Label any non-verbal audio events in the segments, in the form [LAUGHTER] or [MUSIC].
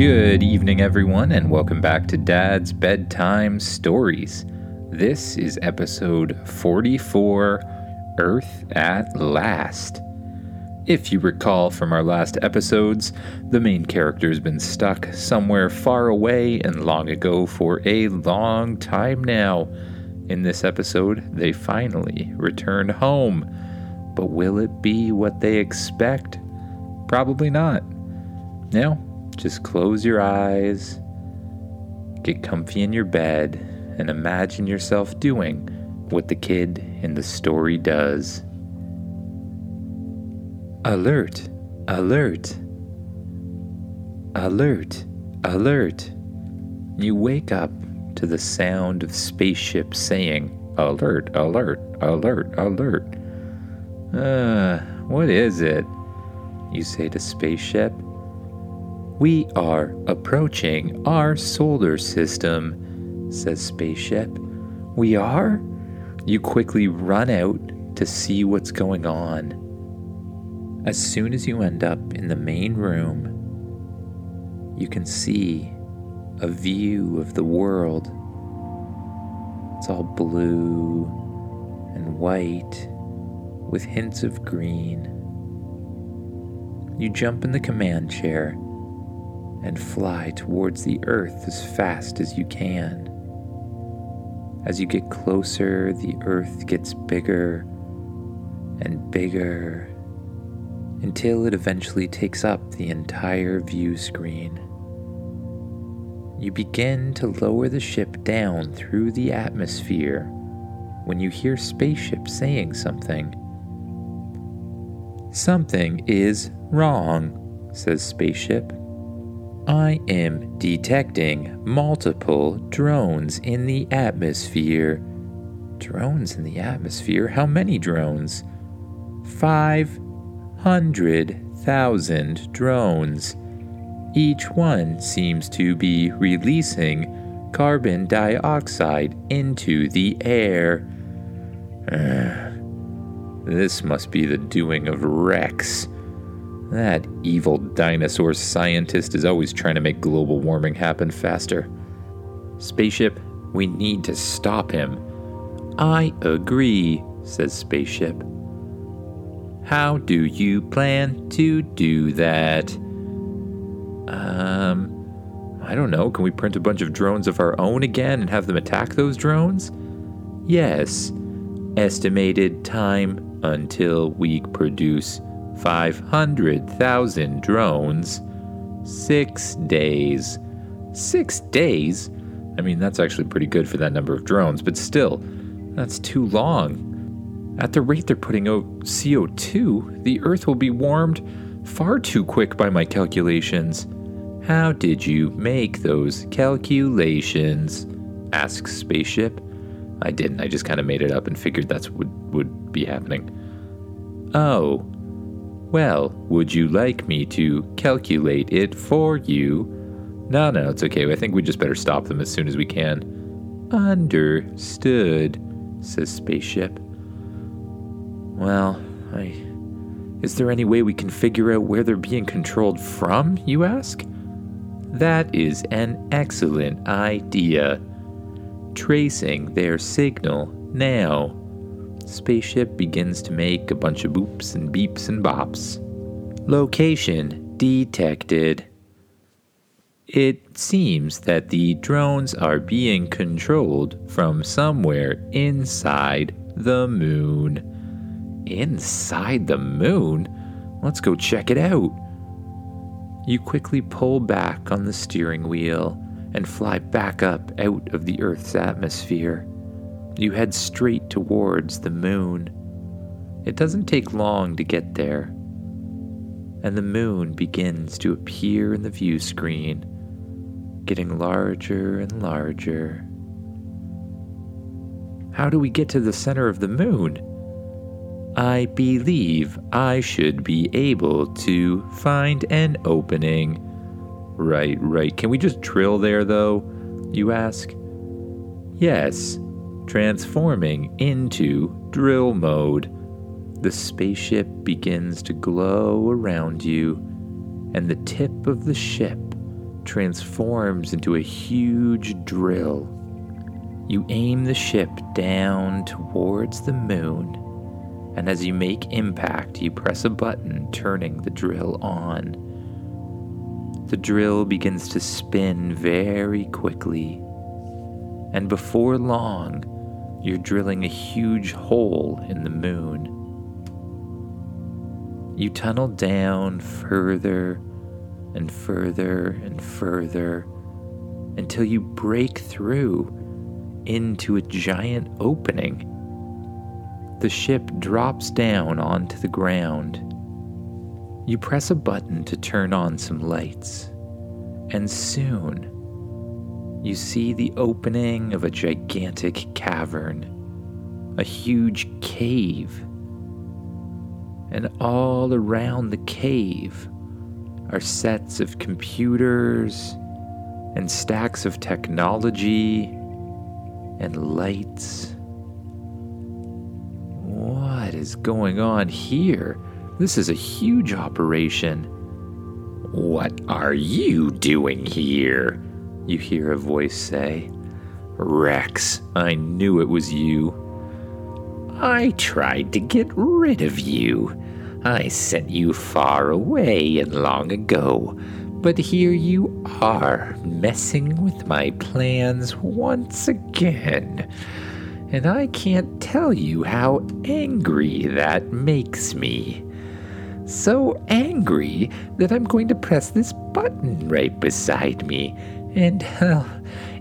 Good evening, everyone, and welcome back to Dad's Bedtime Stories. This is episode 44 Earth at Last. If you recall from our last episodes, the main character's been stuck somewhere far away and long ago for a long time now. In this episode, they finally return home. But will it be what they expect? Probably not. Now, just close your eyes, get comfy in your bed, and imagine yourself doing what the kid in the story does. Alert! Alert! Alert! Alert! You wake up to the sound of spaceships saying, Alert! Alert! Alert! Alert! Uh, what is it? You say to spaceship. We are approaching our solar system, says Spaceship. We are? You quickly run out to see what's going on. As soon as you end up in the main room, you can see a view of the world. It's all blue and white with hints of green. You jump in the command chair and fly towards the earth as fast as you can. As you get closer, the earth gets bigger and bigger until it eventually takes up the entire view screen. You begin to lower the ship down through the atmosphere when you hear spaceship saying something. Something is wrong, says Spaceship. I am detecting multiple drones in the atmosphere. Drones in the atmosphere? How many drones? 500,000 drones. Each one seems to be releasing carbon dioxide into the air. [SIGHS] this must be the doing of Rex. That evil dinosaur scientist is always trying to make global warming happen faster. Spaceship, we need to stop him. I agree, says Spaceship. How do you plan to do that? Um, I don't know. Can we print a bunch of drones of our own again and have them attack those drones? Yes. Estimated time until we produce 500,000 drones. Six days. Six days? I mean, that's actually pretty good for that number of drones, but still, that's too long. At the rate they're putting out CO2, the Earth will be warmed far too quick by my calculations. How did you make those calculations? asks Spaceship. I didn't, I just kind of made it up and figured that's what would be happening. Oh, well, would you like me to calculate it for you? No, no, it's okay. I think we just better stop them as soon as we can. Understood, says Spaceship. Well, I. Is there any way we can figure out where they're being controlled from, you ask? That is an excellent idea. Tracing their signal now. Spaceship begins to make a bunch of boops and beeps and bops. Location detected. It seems that the drones are being controlled from somewhere inside the moon. Inside the moon? Let's go check it out. You quickly pull back on the steering wheel and fly back up out of the Earth's atmosphere. You head straight towards the moon. It doesn't take long to get there, and the moon begins to appear in the view screen, getting larger and larger. How do we get to the center of the moon? I believe I should be able to find an opening. Right, right. Can we just drill there, though? You ask. Yes, transforming into drill mode. The spaceship begins to glow around you, and the tip of the ship transforms into a huge drill. You aim the ship down towards the moon, and as you make impact, you press a button turning the drill on. The drill begins to spin very quickly, and before long, you're drilling a huge hole in the moon. You tunnel down further and further and further until you break through into a giant opening. The ship drops down onto the ground. You press a button to turn on some lights, and soon you see the opening of a gigantic cavern, a huge cave. And all around the cave are sets of computers and stacks of technology and lights. What is going on here? This is a huge operation. What are you doing here? You hear a voice say. Rex, I knew it was you. I tried to get rid of you. I sent you far away and long ago, but here you are, messing with my plans once again. And I can't tell you how angry that makes me. So angry that I'm going to press this button right beside me. And, uh,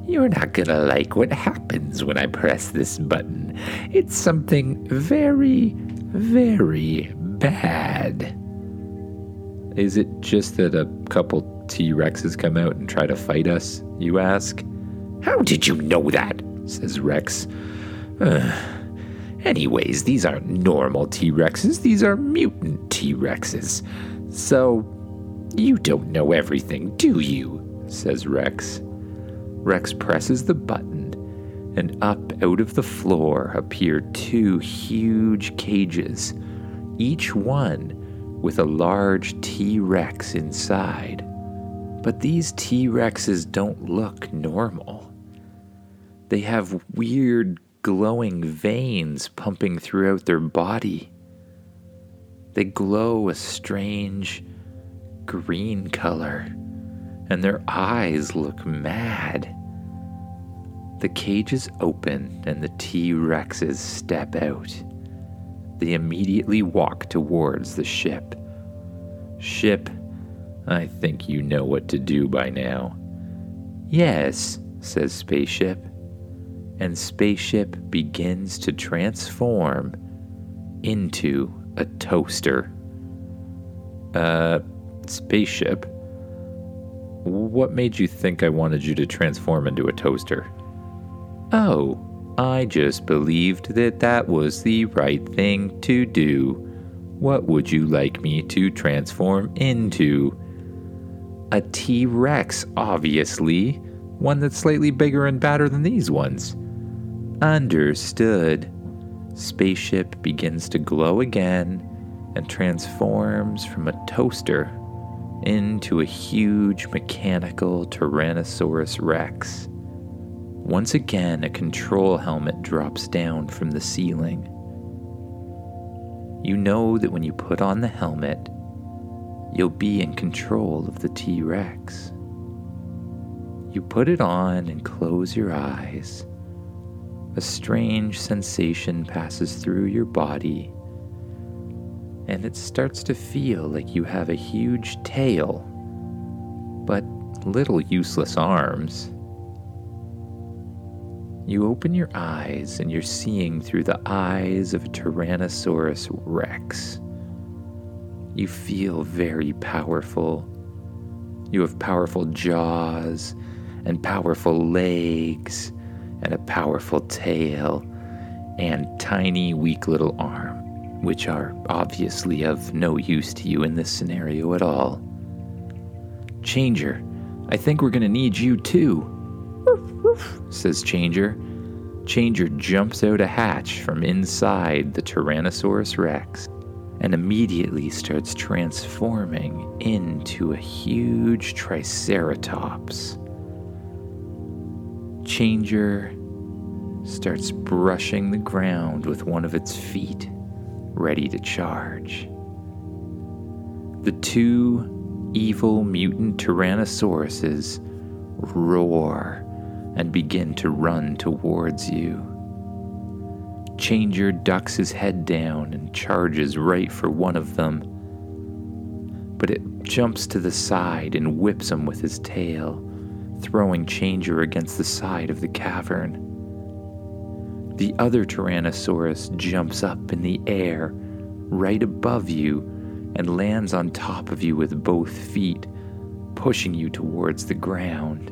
you're not gonna like what happens when I press this button. It's something very, very bad. Is it just that a couple T Rexes come out and try to fight us, you ask? How did you know that? says Rex. anyways, these aren't normal T Rexes, these are mutant T Rexes. So, you don't know everything, do you? Says Rex. Rex presses the button, and up out of the floor appear two huge cages, each one with a large T Rex inside. But these T Rexes don't look normal. They have weird glowing veins pumping throughout their body. They glow a strange green color, and their eyes look mad. The cages open and the T Rexes step out. They immediately walk towards the ship. Ship, I think you know what to do by now. Yes, says Spaceship. And Spaceship begins to transform into a toaster. Uh, Spaceship, what made you think I wanted you to transform into a toaster? Oh, I just believed that that was the right thing to do. What would you like me to transform into? A T Rex, obviously. One that's slightly bigger and badder than these ones. Understood. Spaceship begins to glow again and transforms from a toaster into a huge mechanical Tyrannosaurus Rex. Once again, a control helmet drops down from the ceiling. You know that when you put on the helmet, you'll be in control of the T Rex. You put it on and close your eyes. A strange sensation passes through your body, and it starts to feel like you have a huge tail, but little useless arms. You open your eyes and you're seeing through the eyes of a Tyrannosaurus Rex. You feel very powerful. You have powerful jaws and powerful legs and a powerful tail and tiny, weak little arm, which are obviously of no use to you in this scenario at all. Changer, I think we're gonna need you too says Changer. Changer jumps out a hatch from inside the Tyrannosaurus Rex. and immediately starts transforming into a huge triceratops. Changer starts brushing the ground with one of its feet, ready to charge. The two evil mutant Tyrannosauruses roar and begin to run towards you. Changer ducks his head down and charges right for one of them. But it jumps to the side and whips him with his tail, throwing Changer against the side of the cavern. The other Tyrannosaurus jumps up in the air, right above you, and lands on top of you with both feet, pushing you towards the ground.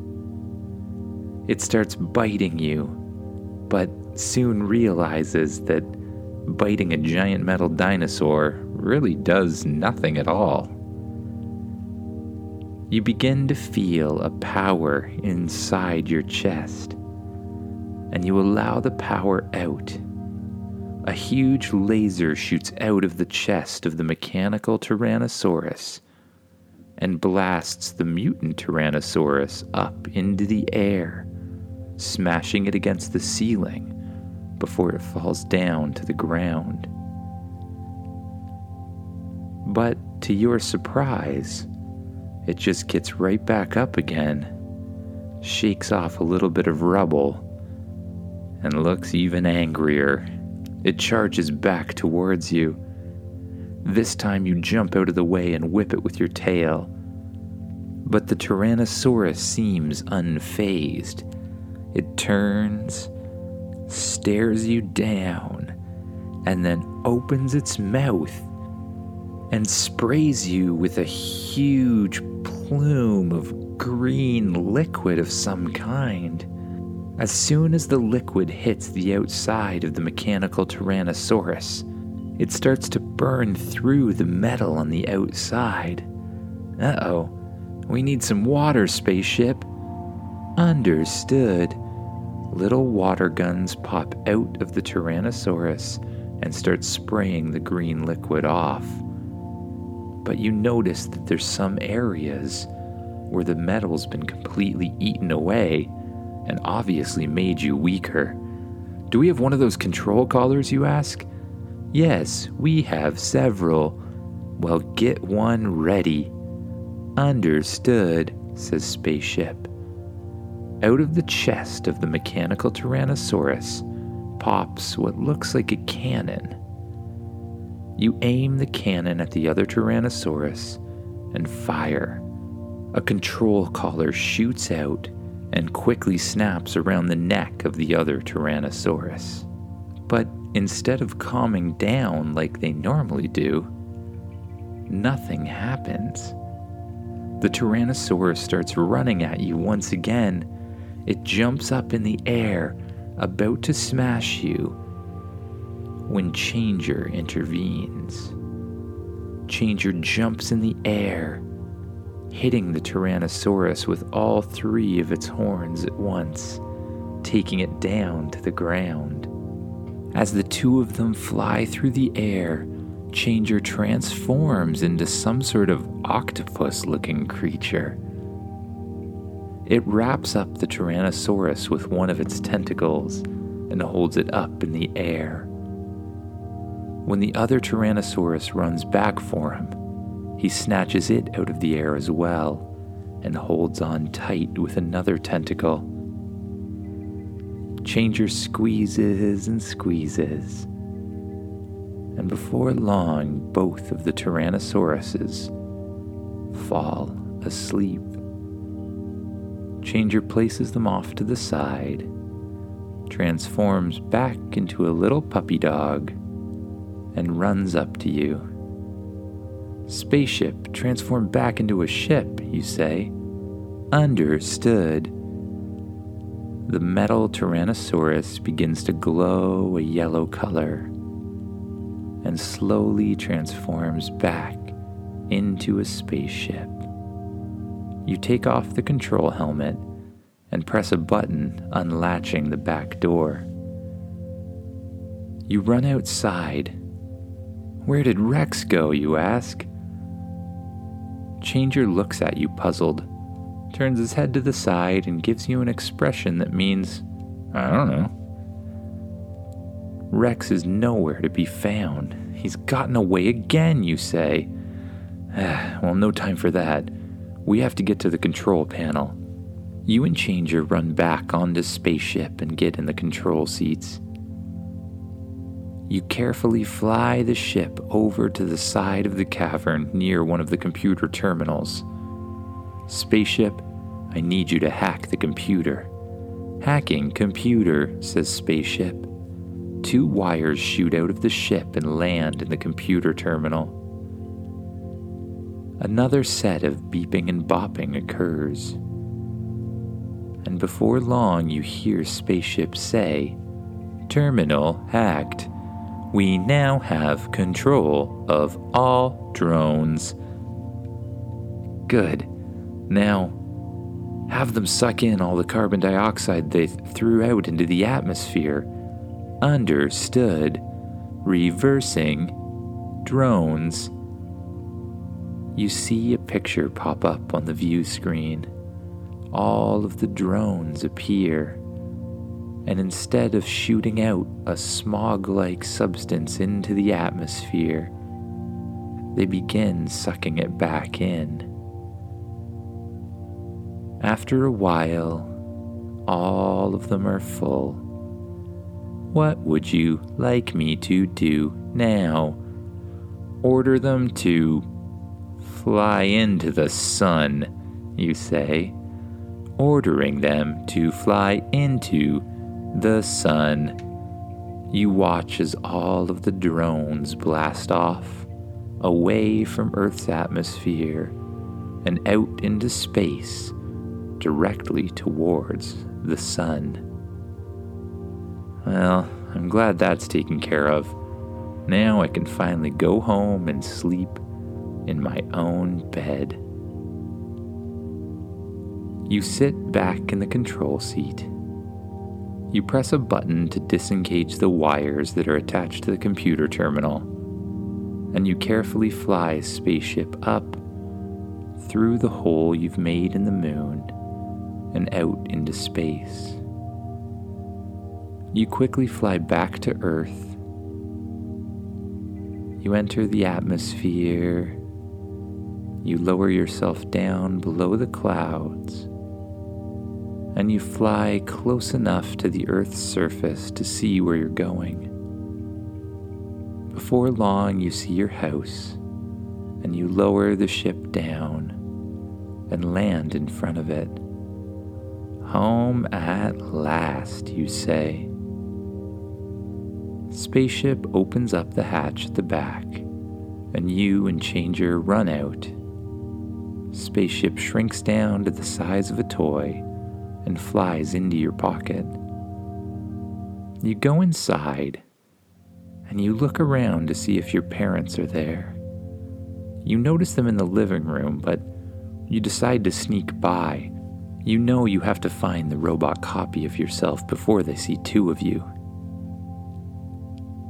It starts biting you, but soon realizes that biting a giant metal dinosaur really does nothing at all. You begin to feel a power inside your chest, and you allow the power out. A huge laser shoots out of the chest of the mechanical Tyrannosaurus and blasts the mutant Tyrannosaurus up into the air, smashing it against the ceiling before it falls down to the ground. But to your surprise, it just gets right back up again, shakes off a little bit of rubble, and looks even angrier. It charges back towards you. This time you jump out of the way and whip it with your tail. But the Tyrannosaurus seems unfazed. It turns stares you down, and then opens its mouth and sprays you with a huge plume of green liquid of some kind. As soon as the liquid hits the outside of the mechanical Tyrannosaurus, it starts to burn through the metal on the outside. Uh oh, we need some water, spaceship. Understood little water guns pop out of the Tyrannosaurus and start spraying the green liquid off. But you notice that there's some areas where the metal's been completely eaten away and obviously made you weaker. Do we have one of those control collars, you ask? Yes, we have several. Well, get one ready. Understood, says Spaceship. Out of the chest of the mechanical Tyrannosaurus pops what looks like a cannon. You aim the cannon at the other Tyrannosaurus and fire. A control collar shoots out and quickly snaps around the neck of the other Tyrannosaurus. But instead of calming down like they normally do, nothing happens. The Tyrannosaurus starts running at you once again it jumps up in the air, about to smash you, when Changer intervenes. Changer jumps in the air, hitting the Tyrannosaurus with all three of its horns at once, taking it down to the ground. As the two of them fly through the air, Changer transforms into some sort of octopus looking creature it wraps up the Tyrannosaurus with one of its tentacles and holds it up in the air. When the other Tyrannosaurus runs back for him, he snatches it out of the air as well and holds on tight with another tentacle. Changer squeezes and squeezes, and before long, both of the Tyrannosauruses fall asleep. Changer places them off to the side, transforms back into a little puppy dog, and runs up to you. Spaceship transformed back into a ship, you say. Understood. The metal Tyrannosaurus begins to glow a yellow color and slowly transforms back into a spaceship. You take off the control helmet and press a button unlatching the back door. You run outside, Where did Rex go, you ask? Changer looks at you puzzled, turns his head to the side, and gives you an expression that means, I don't know. Rex is nowhere to be found. He's gotten away again, you say. [SIGHS] well, no time for that. We have to get to the control panel. You and Changer run back onto spaceship and get in the control seats. You carefully fly the ship over to the side of the cavern near one of the computer terminals. Spaceship, I need you to hack the computer. Hacking computer, says Spaceship. Two wires shoot out of the ship and land in the computer terminal. Another set of beeping and bopping occurs. And before long, you hear Spaceship say, Terminal hacked. We now have control of all drones. Good. Now, have them suck in all the carbon dioxide they threw out into the atmosphere. Understood. Reversing drones. You see a picture pop up on the view screen. All of the drones appear and instead of shooting out a smog like substance into the atmosphere, they begin sucking it back in. After a while, all of them are full. What would you like me to do now? Order them to fly into the sun, you say, ordering them to fly into the sun. You watch as all of the drones blast off, away from Earth's atmosphere, and out into space, directly towards the sun. Well, I'm glad that's taken care of. Now I can finally go home and sleep in my own bed. You sit back in the control seat you press a button to disengage the wires that are attached to the computer terminal, and you carefully fly spaceship up through the hole you've made in the moon and out into space. You quickly fly back to Earth. You enter the atmosphere. You lower yourself down below the clouds and you fly close enough to the Earth's surface to see where you're going. Before long, you see your house, and you lower the ship down and land in front of it. Home at last, you say. Spaceship opens up the hatch at the back, and you and Changer run out. Spaceship shrinks down to the size of a toy and flies into your pocket. You go inside and you look around to see if your parents are there. You notice them in the living room, but you decide to sneak by. You know you have to find the robot copy of yourself before they see two of you.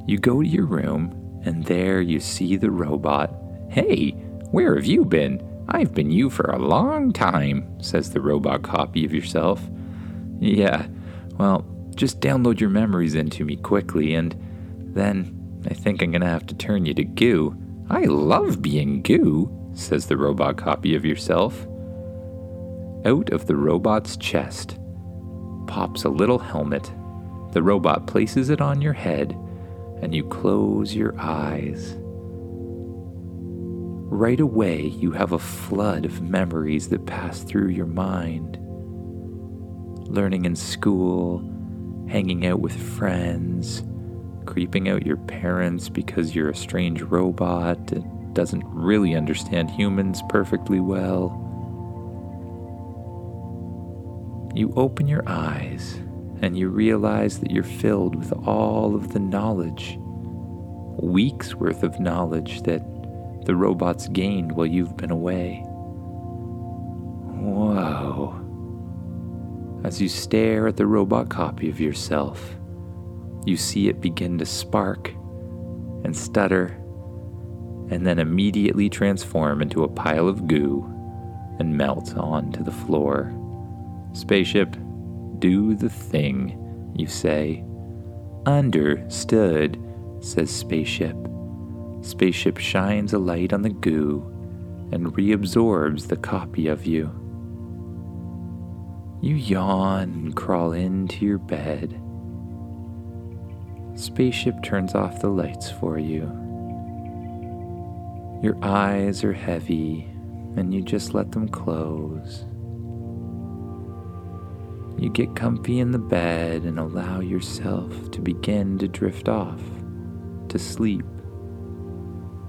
You go to your room, and there you see the robot. Hey, where have you been? I've been you for a long time, says the robot copy of yourself. Yeah, well, just download your memories into me quickly, and then I think I'm gonna have to turn you to goo. I love being goo, says the robot copy of yourself. Out of the robot's chest pops a little helmet. The robot places it on your head, and you close your eyes. Right away, you have a flood of memories that pass through your mind. Learning in school, hanging out with friends, creeping out your parents because you're a strange robot that doesn't really understand humans perfectly well. You open your eyes and you realize that you're filled with all of the knowledge, weeks worth of knowledge that the robots gained while you've been away. Whoa. As you stare at the robot copy of yourself, you see it begin to spark and stutter and then immediately transform into a pile of goo and melt onto the floor. Spaceship, do the thing, you say. Understood, says Spaceship. Spaceship shines a light on the goo and reabsorbs the copy of you. You yawn and crawl into your bed. Spaceship turns off the lights for you. Your eyes are heavy and you just let them close. You get comfy in the bed and allow yourself to begin to drift off to sleep,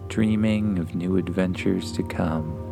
dreaming of new adventures to come.